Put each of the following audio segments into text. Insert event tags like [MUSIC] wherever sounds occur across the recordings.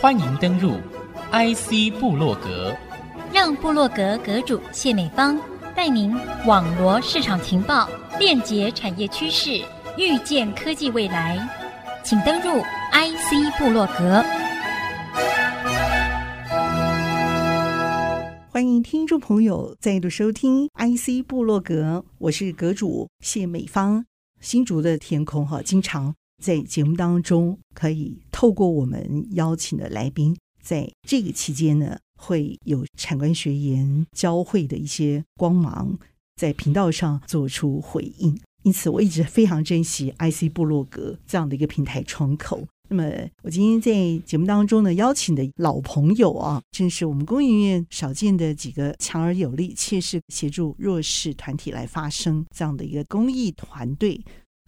欢迎登入 IC 部落格，让部落格阁主谢美芳带您网罗市场情报，链接产业趋势，预见科技未来。请登入 IC 部落格。欢迎听众朋友再度收听 IC 部落格，我是阁主谢美芳。新竹的天空哈，经常在节目当中可以透过我们邀请的来宾，在这个期间呢，会有产官学研交汇的一些光芒，在频道上做出回应。因此，我一直非常珍惜 IC 部落格这样的一个平台窗口。那么，我今天在节目当中呢，邀请的老朋友啊，正是我们工研院少见的几个强而有力、切实协助弱势团体来发声这样的一个公益团队。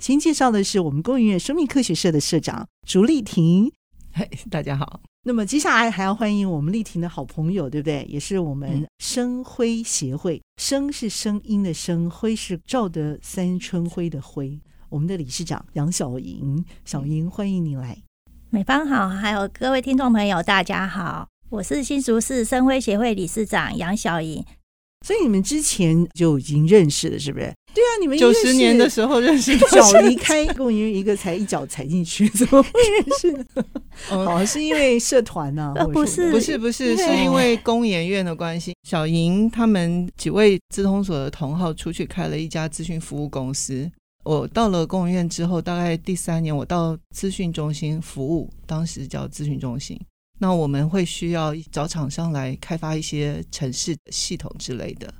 先介绍的是我们工研院生命科学社的社长竹丽婷，嗨，大家好。那么接下来还要欢迎我们丽婷的好朋友，对不对？也是我们声辉协会，声是声音的声，辉是照得三春辉的辉。我们的理事长杨小莹，小莹，欢迎您来。美方好，还有各位听众朋友，大家好，我是新竹市声辉协会理事长杨小莹。所以你们之前就已经认识了，是不是？对啊，你们九十年的时候认识，[LAUGHS] 脚离开工研院一个才一脚踩进去，怎么会认识呢？[LAUGHS] [LAUGHS] 哦，是因为社团呢、啊？不是，不是，不是，是因为工研院的关系。小莹他们几位资通所的同号出去开了一家咨询服务公司。我到了工研院之后，大概第三年，我到资讯中心服务，当时叫资讯中心。那我们会需要找厂商来开发一些城市系统之类的。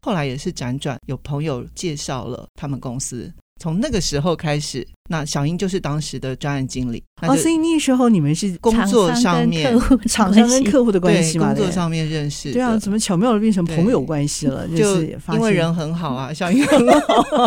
后来也是辗转，有朋友介绍了他们公司。从那个时候开始，那小英就是当时的专案经理。哦，所以那时候你们是工作上面，厂商跟客户的关系嘛？工作上面认识。对啊，怎么巧妙的变成朋友关系了？[LAUGHS] 就是因为人很好啊，[LAUGHS] 小英很好，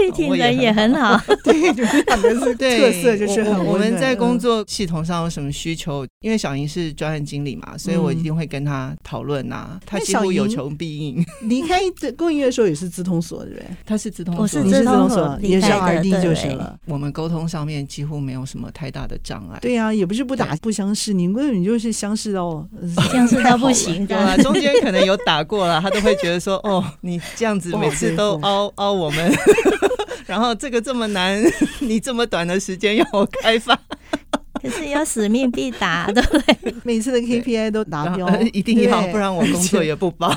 丽婷人也很好。[LAUGHS] 对，就是他们是特色，就是很我们在工作系统上有什么需求？因为小英是专案经理嘛，所以我一定会跟他讨论呐。他几乎有求必应。离开工研院的时候也是资通所，对不对？他是资通所，你是资通所。也是 RD 就是了，我们沟通上面几乎没有什么太大的障碍。对呀、啊，也不是不打不相识，你根本就是相识到，[LAUGHS] 相识到不行。对啊，中间可能有打过了，他都会觉得说，[LAUGHS] 哦，你这样子每次都凹凹我们，[LAUGHS] 然后这个这么难，你这么短的时间要我开发，可是要使命必达，对不对？每次的 KPI 都达标，一定要，不然我工作也不保。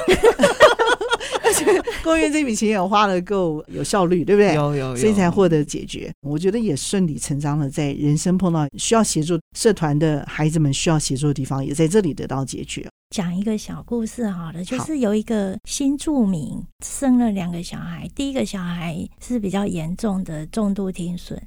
而且工研院这笔钱也花了够有效率，对不对？有有有，所以才获得解决。我觉得也顺理成章的，在人生碰到需要协助社团的孩子们需要协助的地方，也在这里得到解决。讲一个小故事好了，就是有一个新住民生了两个小孩，第一个小孩是比较严重的重度听损，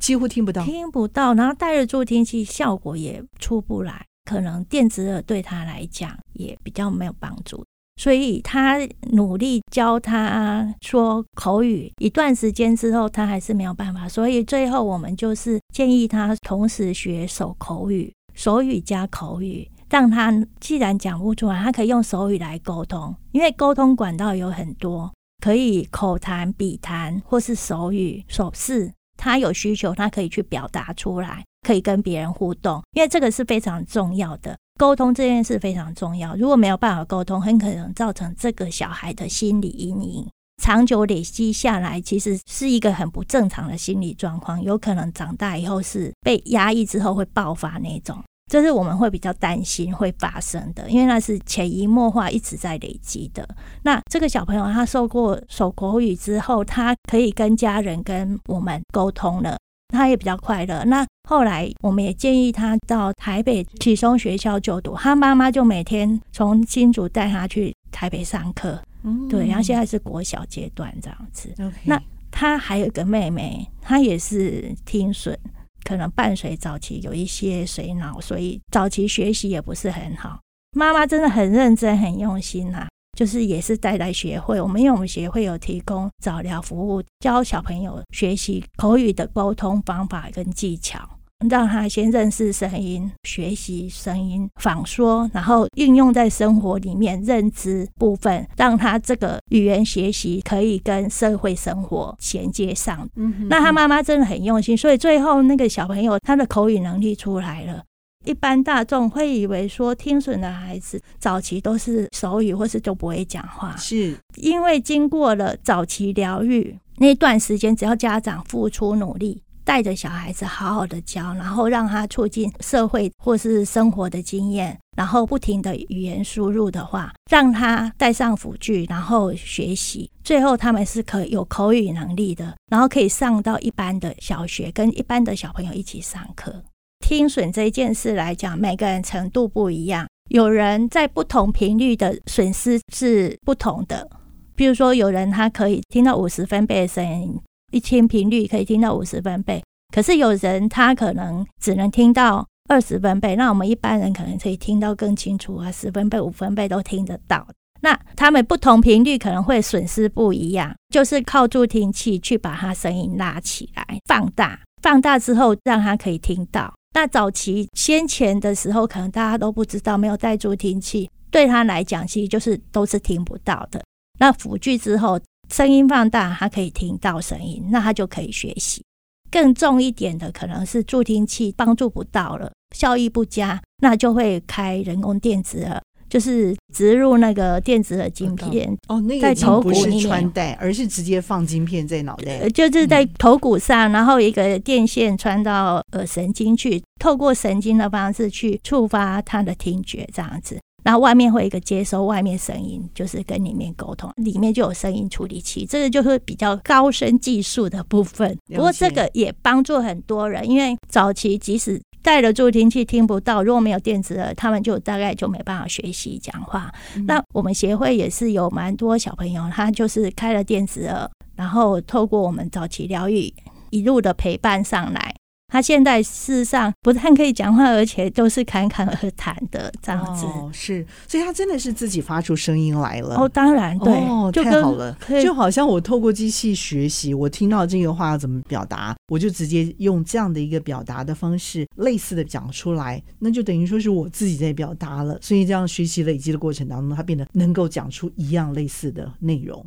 几乎听不到，听不到，然后戴着助听器效果也出不来，可能电子耳对他来讲也比较没有帮助。所以他努力教他说口语，一段时间之后，他还是没有办法。所以最后我们就是建议他同时学手口语，手语加口语，让他既然讲不出来，他可以用手语来沟通。因为沟通管道有很多，可以口谈、笔谈，或是手语、手势。他有需求，他可以去表达出来，可以跟别人互动。因为这个是非常重要的。沟通这件事非常重要，如果没有办法沟通，很可能造成这个小孩的心理阴影，长久累积下来，其实是一个很不正常的心理状况，有可能长大以后是被压抑之后会爆发那种，这是我们会比较担心会发生的，因为那是潜移默化一直在累积的。那这个小朋友他受过手口语之后，他可以跟家人跟我们沟通了。他也比较快乐。那后来，我们也建议他到台北启聪学校就读。他妈妈就每天从新竹带他去台北上课。嗯，对。然后现在是国小阶段这样子。那他还有一个妹妹，她也是听损，可能伴随早期有一些水脑，所以早期学习也不是很好。妈妈真的很认真、很用心呐、啊。就是也是带来学会，我们因为我们协会有提供早疗服务，教小朋友学习口语的沟通方法跟技巧。让他先认识声音，学习声音，仿说，然后应用在生活里面，认知部分，让他这个语言学习可以跟社会生活衔接上。嗯哼哼，那他妈妈真的很用心，所以最后那个小朋友他的口语能力出来了。一般大众会以为说听损的孩子早期都是手语或是都不会讲话，是因为经过了早期疗愈那段时间，只要家长付出努力，带着小孩子好好的教，然后让他促进社会或是生活的经验，然后不停的语言输入的话，让他带上辅具，然后学习，最后他们是可以有口语能力的，然后可以上到一般的小学，跟一般的小朋友一起上课。听损这件事来讲，每个人程度不一样，有人在不同频率的损失是不同的。比如说，有人他可以听到五十分贝的声音，一千频率可以听到五十分贝，可是有人他可能只能听到二十分贝。那我们一般人可能可以听到更清楚啊，十分贝、五分贝都听得到。那他们不同频率可能会损失不一样，就是靠助听器去把他声音拉起来、放大，放大之后让他可以听到。那早期先前的时候，可能大家都不知道，没有带助听器，对他来讲，其实就是都是听不到的。那辅具之后，声音放大，他可以听到声音，那他就可以学习。更重一点的，可能是助听器帮助不到了，效益不佳，那就会开人工电子耳。就是植入那个电子的晶片哦，那个在头骨不是穿戴，而是直接放晶片在脑袋，就是在头骨上，然后一个电线穿到耳神经去，透过神经的方式去触发他的听觉，这样子。然后外面会有一个接收外面声音，就是跟里面沟通，里面就有声音处理器，这个就是比较高深技术的部分。不过这个也帮助很多人，因为早期即使带了助听器听不到，如果没有电子耳，他们就大概就没办法学习讲话。嗯、那我们协会也是有蛮多小朋友，他就是开了电子耳，然后透过我们早期疗愈一路的陪伴上来。他现在事实上不但可以讲话，而且都是侃侃而谈的这样子。哦，是，所以他真的是自己发出声音来了。哦，当然，对，哦，太好了，就好像我透过机器学习，我听到这个话要怎么表达，我就直接用这样的一个表达的方式，类似的讲出来，那就等于说是我自己在表达了。所以这样学习累积的过程当中，他变得能够讲出一样类似的内容。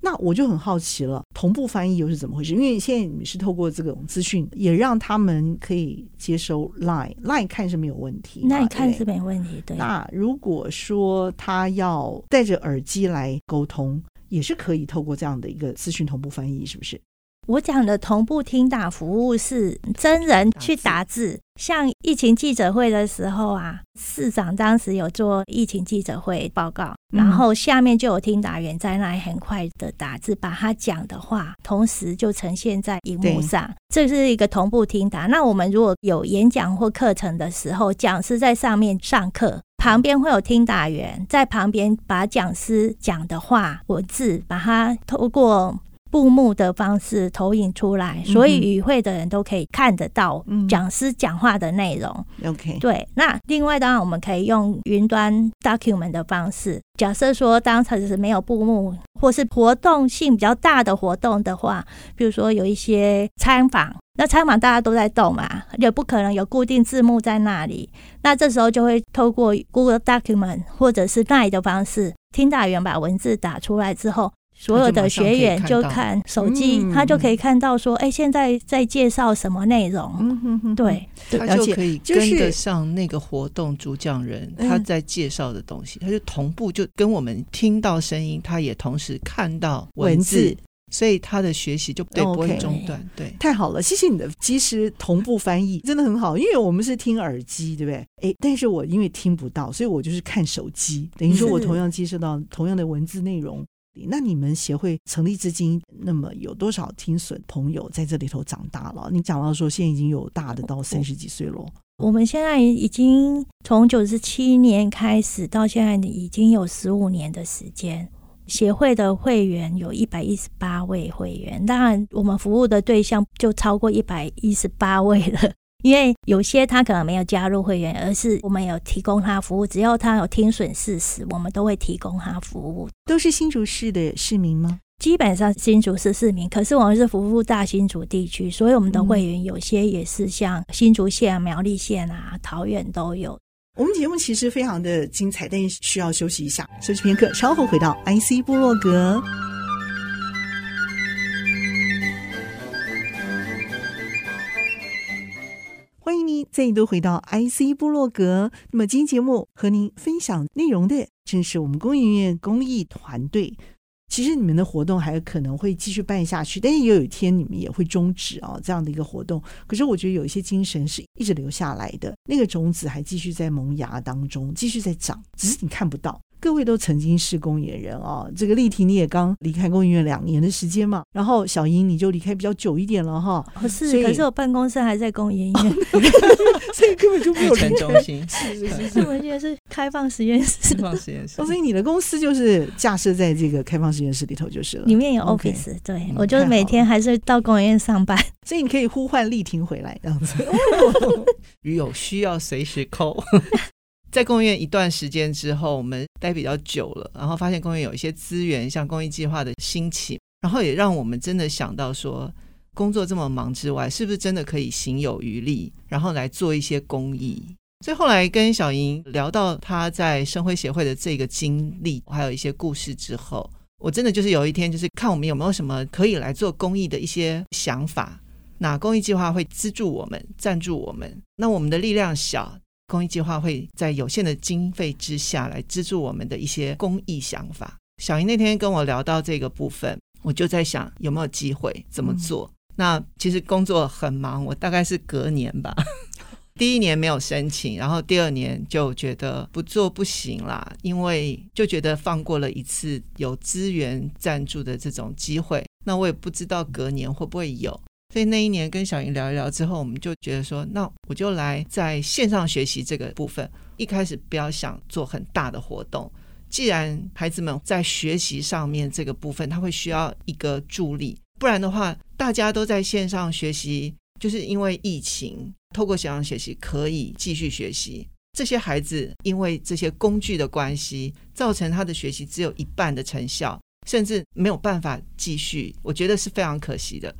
那我就很好奇了，同步翻译又是怎么回事？因为现在你是透过这种资讯，也让他们可以接收 Line，Line 看是没有问题，那你看是没问题。对。那如果说他要戴着耳机来沟通，也是可以透过这样的一个资讯同步翻译，是不是？我讲的同步听打服务是真人去打字，像疫情记者会的时候啊，市长当时有做疫情记者会报告，然后下面就有听打员在那里很快的打字，把他讲的话同时就呈现在荧幕上，这是一个同步听打。那我们如果有演讲或课程的时候，讲师在上面上课，旁边会有听打员在旁边把讲师讲的话文字，把它透过。布幕的方式投影出来，所以与会的人都可以看得到讲师讲话的内容。OK，对。那另外当然我们可以用云端 document 的方式，假设说当时是没有布幕，或是活动性比较大的活动的话，比如说有一些参访，那参访大家都在动嘛，也不可能有固定字幕在那里。那这时候就会透过 Google Document 或者是 LINE 的方式，听打员把文字打出来之后。所有的学员就看手机，他就可以看到说，哎，现在在介绍什么内容？对，他就可以跟得上那个活动主讲人他在介绍的东西，他就同步就跟我们听到声音，他也同时看到文字，所以他的学习就对不会中断。对，太好了，谢谢你的及时同步翻译，真的很好，因为我们是听耳机，对不对？哎，但是我因为听不到，所以我就是看手机，等于说我同样接收到同样的文字内容。那你们协会成立至今，那么有多少听损朋友在这里头长大了？你讲到说，现在已经有大的到三十几岁了。我们现在已经从九十七年开始到现在，已经有十五年的时间。协会的会员有一百一十八位会员，当然我们服务的对象就超过一百一十八位了。因为有些他可能没有加入会员，而是我们有提供他服务，只要他有听损事实，我们都会提供他服务。都是新竹市的市民吗？基本上新竹市市民，可是我们是服务大新竹地区，所以我们的会员有些也是像新竹县、苗栗县啊、桃园都有。我们节目其实非常的精彩，但是需要休息一下，休息片刻，稍后回到 IC 部落格。迎您再度回到 IC 部落格。那么今天节目和您分享内容的，正是我们工研院公益团队。其实你们的活动还有可能会继续办下去，但是也有一天你们也会终止啊，这样的一个活动。可是我觉得有一些精神是一直留下来的，那个种子还继续在萌芽当中，继续在长，只是你看不到。各位都曾经是公演人哦，这个丽婷你也刚离开公演院两年的时间嘛，然后小英你就离开比较久一点了哈。哦，是，可是我办公室还在公演院，[LAUGHS] 所以根本就没有离开中心。是是是是，我们现在是开放实验室，开放实验室。所以你的公司就是架设在这个开放实验室里头就是了，里面有 office，对、嗯、我就是每天还是到公研院上班，所以你可以呼唤丽婷回来这样子，[LAUGHS] 有需要随时 call。在工研院一段时间之后，我们待比较久了，然后发现工研院有一些资源，像公益计划的兴起，然后也让我们真的想到说，工作这么忙之外，是不是真的可以行有余力，然后来做一些公益？所以后来跟小莹聊到她在生辉协会的这个经历，还有一些故事之后，我真的就是有一天就是看我们有没有什么可以来做公益的一些想法。那公益计划会资助我们、赞助我们，那我们的力量小。公益计划会在有限的经费之下来资助我们的一些公益想法。小莹那天跟我聊到这个部分，我就在想有没有机会怎么做。嗯、那其实工作很忙，我大概是隔年吧，[LAUGHS] 第一年没有申请，然后第二年就觉得不做不行啦，因为就觉得放过了一次有资源赞助的这种机会，那我也不知道隔年会不会有。所以那一年跟小莹聊一聊之后，我们就觉得说，那我就来在线上学习这个部分。一开始不要想做很大的活动，既然孩子们在学习上面这个部分，他会需要一个助力，不然的话，大家都在线上学习，就是因为疫情，透过线上学习可以继续学习。这些孩子因为这些工具的关系，造成他的学习只有一半的成效，甚至没有办法继续，我觉得是非常可惜的。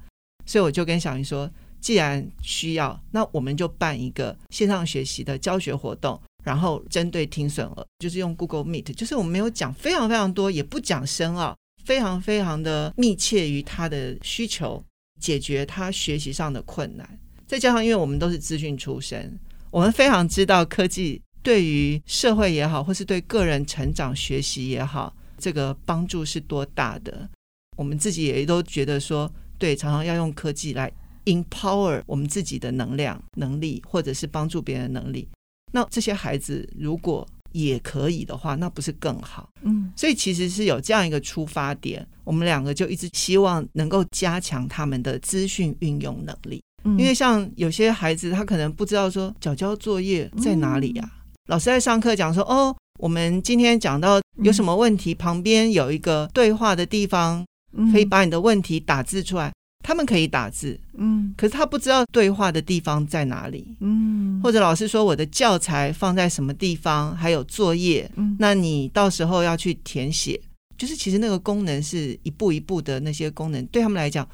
所以我就跟小云说，既然需要，那我们就办一个线上学习的教学活动，然后针对听损儿，就是用 Google Meet，就是我们没有讲非常非常多，也不讲深奥，非常非常的密切于他的需求，解决他学习上的困难。再加上，因为我们都是资讯出身，我们非常知道科技对于社会也好，或是对个人成长学习也好，这个帮助是多大的。我们自己也都觉得说。对，常常要用科技来 empower 我们自己的能量、能力，或者是帮助别人的能力。那这些孩子如果也可以的话，那不是更好？嗯，所以其实是有这样一个出发点，我们两个就一直希望能够加强他们的资讯运用能力。嗯，因为像有些孩子，他可能不知道说缴交作业在哪里呀？啊？嗯，老师在上课讲说，哦，我们今天讲到有什么问题，旁边有一个对话的地方。可以把你的问题打字出来，他们可以打字，嗯，可是他不知道对话的地方在哪里，嗯，或者老师说我的教材放在什么地方，还有作业，嗯，那你到时候要去填写，就是其实那个功能是一步一步的那些功能，对他们来讲，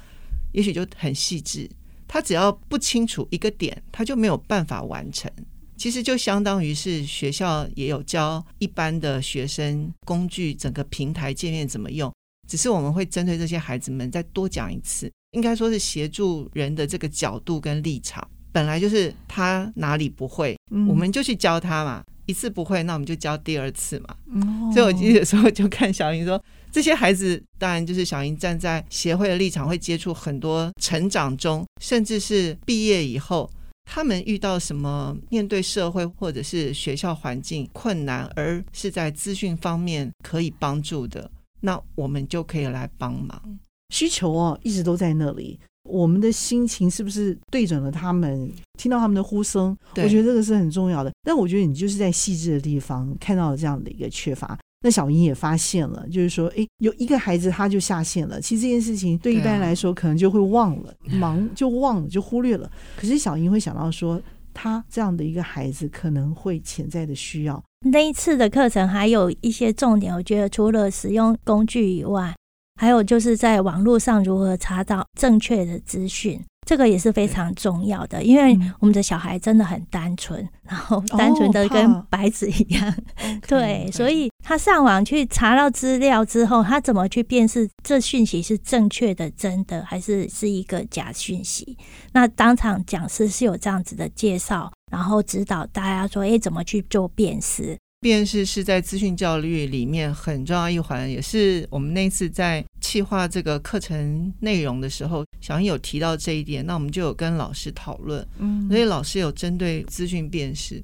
也许就很细致，他只要不清楚一个点，他就没有办法完成。其实就相当于是学校也有教一般的学生工具，整个平台界面怎么用。只是我们会针对这些孩子们再多讲一次，应该说是协助人的这个角度跟立场，本来就是他哪里不会，嗯、我们就去教他嘛。一次不会，那我们就教第二次嘛。哦、所以我记得有时候就看小英说，这些孩子当然就是小英站在协会的立场，会接触很多成长中，甚至是毕业以后，他们遇到什么面对社会或者是学校环境困难，而是在资讯方面可以帮助的。那我们就可以来帮忙，需求哦，一直都在那里。我们的心情是不是对准了他们？听到他们的呼声，我觉得这个是很重要的。但我觉得你就是在细致的地方看到了这样的一个缺乏。那小英也发现了，就是说，哎，有一个孩子他就下线了。其实这件事情对一般来说可能就会忘了，啊、忙就忘了，就忽略了。可是小英会想到说，他这样的一个孩子可能会潜在的需要。那一次的课程还有一些重点，我觉得除了使用工具以外，还有就是在网络上如何查找正确的资讯。这个也是非常重要的，因为我们的小孩真的很单纯，嗯、[LAUGHS] 然后单纯的跟白纸一样。哦、[LAUGHS] 对，所以他上网去查到资料之后，他怎么去辨识这讯息是正确的、真的，还是是一个假讯息？那当场讲师是有这样子的介绍，然后指导大家说：“哎，怎么去做辨识？”辨识是在资讯教育里面很重要一环，也是我们那次在企划这个课程内容的时候，小英有提到这一点，那我们就有跟老师讨论，嗯，所以老师有针对资讯辨识。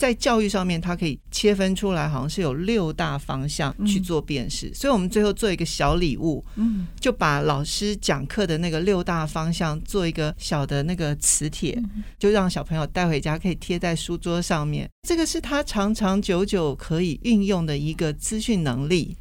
在教育上面，它可以切分出来，好像是有六大方向去做辨识。嗯、所以，我们最后做一个小礼物，嗯，就把老师讲课的那个六大方向做一个小的那个磁铁，嗯、就让小朋友带回家，可以贴在书桌上面。这个是他长长久久可以运用的一个资讯能力。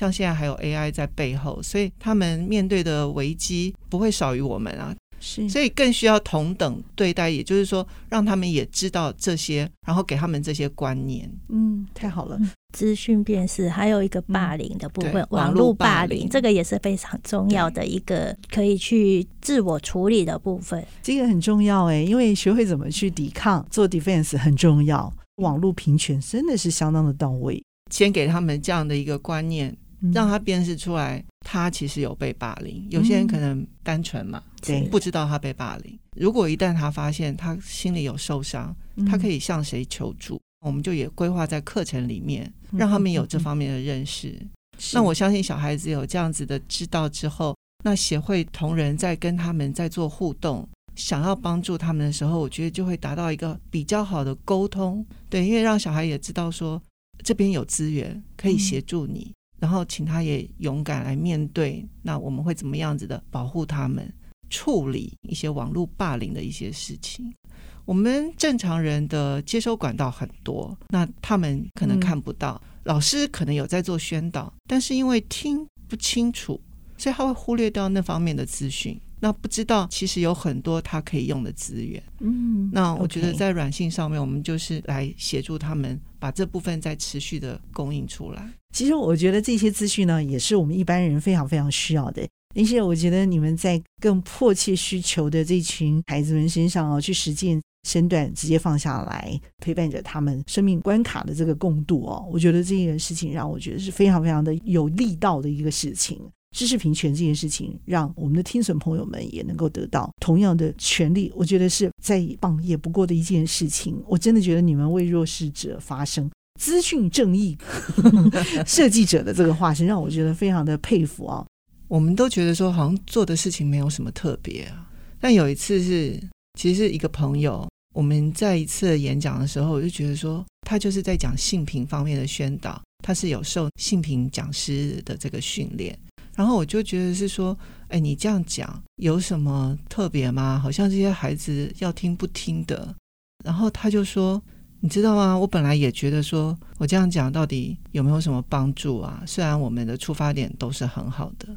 像现在还有 AI 在背后，所以他们面对的危机不会少于我们啊。是，所以更需要同等对待，也就是说，让他们也知道这些，然后给他们这些观念。嗯，太好了。资讯辨识还有一个霸凌的部分，嗯、网络霸凌，这个也是非常重要的一个可以去自我处理的部分。这个很重要哎，因为学会怎么去抵抗，做 defense 很重要。网络平权真的是相当的到位，先给他们这样的一个观念。让他辨识出来，他其实有被霸凌。有些人可能单纯嘛，对，不知道他被霸凌。如果一旦他发现他心里有受伤，他可以向谁求助？我们就也规划在课程里面，让他们有这方面的认识。那我相信小孩子有这样子的知道之后，那协会同仁在跟他们在做互动，想要帮助他们的时候，我觉得就会达到一个比较好的沟通。对，因为让小孩也知道说，这边有资源可以协助你。然后请他也勇敢来面对，那我们会怎么样子的保护他们，处理一些网络霸凌的一些事情。我们正常人的接收管道很多，那他们可能看不到，嗯、老师可能有在做宣导，但是因为听不清楚，所以他会忽略掉那方面的资讯。那不知道，其实有很多他可以用的资源。嗯，那我觉得在软性上面，我们就是来协助他们把这部分再持续的供应出来。其实我觉得这些资讯呢，也是我们一般人非常非常需要的。而且我觉得你们在更迫切需求的这群孩子们身上哦，去实践身段直接放下来，陪伴着他们生命关卡的这个共度哦，我觉得这件事情让我觉得是非常非常的有力道的一个事情。知识平权这件事情，让我们的听损朋友们也能够得到同样的权利，我觉得是再棒也不过的一件事情。我真的觉得你们为弱势者发声，资讯正义 [LAUGHS] 设计者的这个化身，让我觉得非常的佩服啊！我们都觉得说，好像做的事情没有什么特别啊。但有一次是，其实是一个朋友，我们在一次演讲的时候，我就觉得说，他就是在讲性平方面的宣导，他是有受性平讲师的这个训练。然后我就觉得是说，哎，你这样讲有什么特别吗？好像这些孩子要听不听的。然后他就说，你知道吗？我本来也觉得说，我这样讲到底有没有什么帮助啊？虽然我们的出发点都是很好的，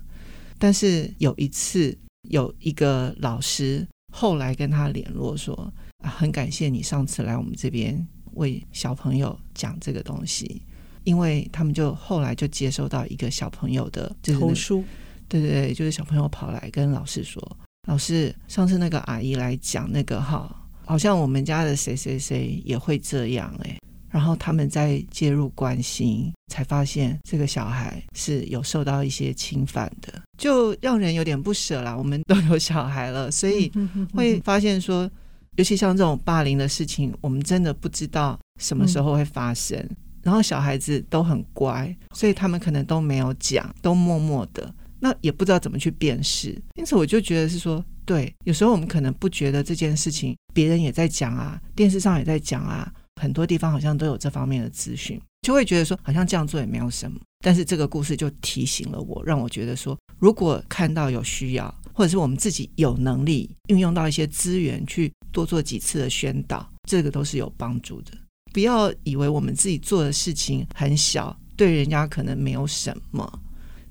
但是有一次有一个老师后来跟他联络说，啊，很感谢你上次来我们这边为小朋友讲这个东西。因为他们就后来就接收到一个小朋友的投诉，对对对，就是小朋友跑来跟老师说：“老师，上次那个阿姨来讲那个哈，好像我们家的谁谁谁也会这样哎。”然后他们在介入关心，才发现这个小孩是有受到一些侵犯的，就让人有点不舍啦。我们都有小孩了，所以 [LAUGHS] 会发现说，尤其像这种霸凌的事情，我们真的不知道什么时候会发生。嗯然后小孩子都很乖，所以他们可能都没有讲，都默默的，那也不知道怎么去辨识。因此，我就觉得是说，对，有时候我们可能不觉得这件事情别人也在讲啊，电视上也在讲啊，很多地方好像都有这方面的资讯，就会觉得说好像这样做也没有什么。但是这个故事就提醒了我，让我觉得说，如果看到有需要，或者是我们自己有能力运用到一些资源去多做几次的宣导，这个都是有帮助的。不要以为我们自己做的事情很小，对人家可能没有什么。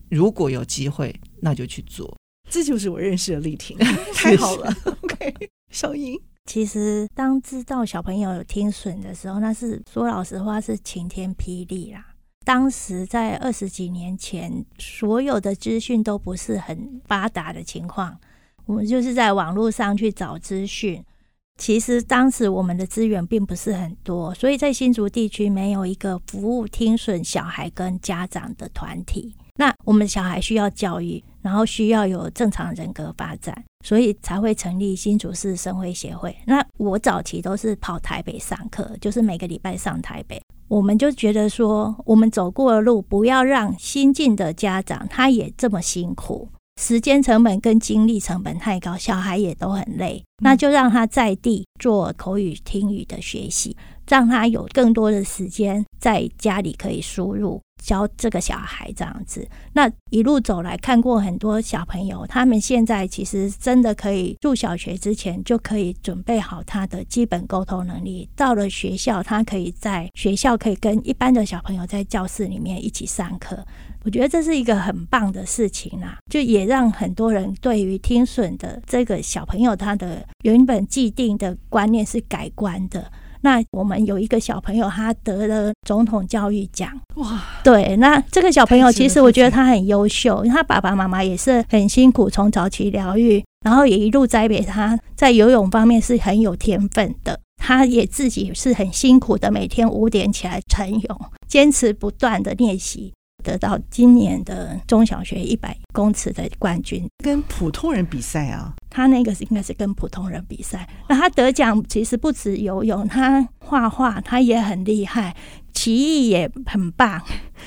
如果有机会，那就去做。这就是我认识的丽婷，[LAUGHS] 太好了。OK，小英，其实当知道小朋友有听损的时候，那是说老实话是晴天霹雳啦。当时在二十几年前，所有的资讯都不是很发达的情况，我们就是在网络上去找资讯。其实当时我们的资源并不是很多，所以在新竹地区没有一个服务听损小孩跟家长的团体。那我们小孩需要教育，然后需要有正常人格发展，所以才会成立新竹市生辉协会。那我早期都是跑台北上课，就是每个礼拜上台北。我们就觉得说，我们走过的路，不要让新进的家长他也这么辛苦，时间成本跟精力成本太高，小孩也都很累。那就让他在地做口语听语的学习，让他有更多的时间在家里可以输入。教这个小孩这样子，那一路走来看过很多小朋友，他们现在其实真的可以入小学之前就可以准备好他的基本沟通能力。到了学校，他可以在学校可以跟一般的小朋友在教室里面一起上课。我觉得这是一个很棒的事情啦，就也让很多人对于听损的这个小朋友他的原本既定的观念是改观的。那我们有一个小朋友，他得了总统教育奖。哇，对，那这个小朋友其实我觉得他很优秀，他爸爸妈妈也是很辛苦，从早期疗愈，然后也一路栽培他，在游泳方面是很有天分的。他也自己是很辛苦的，每天五点起来晨泳，坚持不断的练习。得到今年的中小学一百公尺的冠军，跟普通人比赛啊？他那个是应该是跟普通人比赛。那他得奖其实不止游泳，他画画他也很厉害，棋艺也很棒。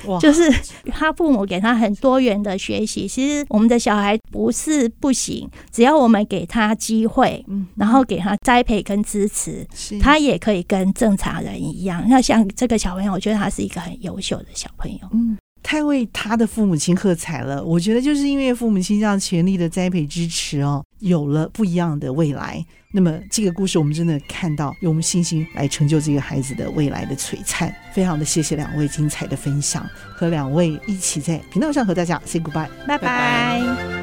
哇！就是他父母给他很多元的学习。其实我们的小孩不是不行，只要我们给他机会，嗯，然后给他栽培跟支持，是他也可以跟正常人一样。那像这个小朋友，我觉得他是一个很优秀的小朋友。嗯。太为他的父母亲喝彩了！我觉得就是因为父母亲这样全力的栽培支持哦，有了不一样的未来。那么这个故事我们真的看到，用我们信心来成就这个孩子的未来的璀璨。非常的谢谢两位精彩的分享，和两位一起在频道上和大家 say goodbye，拜拜。